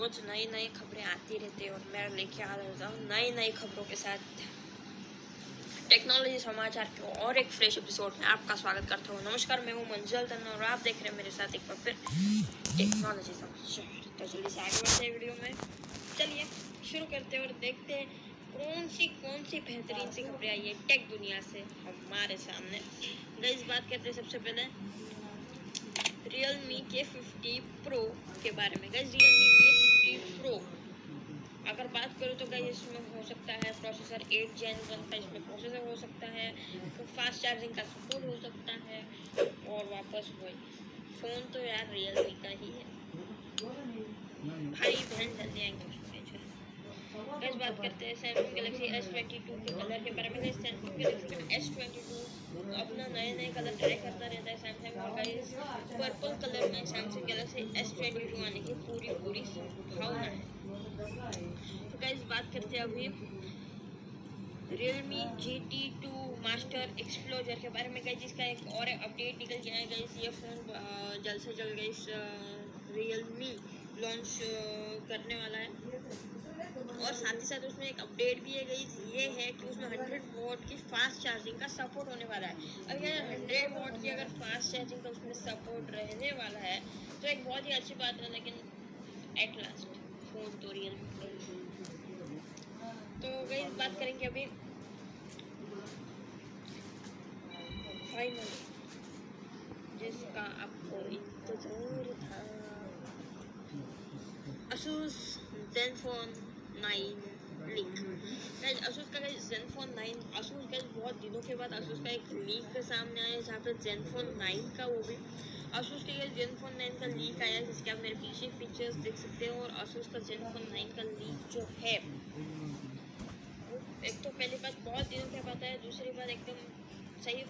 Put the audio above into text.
बार लेके आ रहा हूँ नई नई खबरों के साथ। टेक्नोलॉजी समाचार के और एक फ्रेश एपिसोड में आपका स्वागत करता हूँ। नमस्कार, मैं हूँ मंजल तन्ना और आप देख रहे हैं मेरे साथ एक बार फिर टेक्नोलॉजी समाचार। तो जल्दी से आगे बढ़ते हैं वीडियो में। चलिए शुरू करते हैं और देखते हैं कौन सी कौन सी बेहतरीन सी खबरें आई है टेक दुनिया से हमारे सामने। गई बात करते हैं सबसे पहले रियल मी के फिफ्टी प्रो के बारे में। गई रियल मी के फिफ्टी प्रो अगर बात करूँ तो गई इसमें हो सकता है प्रोसेसर एट जेन वन का इसमें प्रोसेसर हो सकता है तो फास्ट चार्जिंग का सपोर्ट हो सकता है, और वापस वही। फ़ोन तो यार रियल मी का ही है। भाई बहन जल्दी आएँगे बस बात करते हैं Samsung Galaxy S twenty two के कलर के बारे में। Samsung Galaxy S twenty two अपना नए नए कलर ट्राई करता रहता है सैमसंग और गाइस में Samsung Galaxy S twenty two पूरी पूरी संभावना है। तो बात करते हैं अभी Realme G T two master explorer के बारे में। गई जिसका एक और अपडेट निकल गया है। गई ये फ़ोन जल्द से जल्द गई रियलमी लॉन्च करने वाला है। और साथ ही साथ उसमें एक अपडेट भी है गई, ये है कि उसमें हंड्रेड वोट की फास्ट चार्जिंग का सपोर्ट होने वाला है। अगर हंड्रेड वोट की अगर फास्ट चार्जिंग का उसमें सपोर्ट रहने वाला है तो एक बहुत ही अच्छी बात है, लेकिन एट लास्ट फ़ोन तो रियल तो गई, बात करेंगे अभी। फाइनल जिसका आपको इंतज़ार था। Asus Zenfone nine leak Asus का जेनफोन नाइन असूस का बहुत दिनों के बाद असूस का एक लीक सामने आया जहाँ पर जेनफोन नाइन का वो भी असूस के जेनफोन नाइन का लीक आया जिसके आप मेरे पीछे फीचर्स देख सकते हो, और असूस का जेनफोन नाइन का लीक जो है एक तो पहली बात बहुत दिनों के बाद है दूसरी बात एकदम सही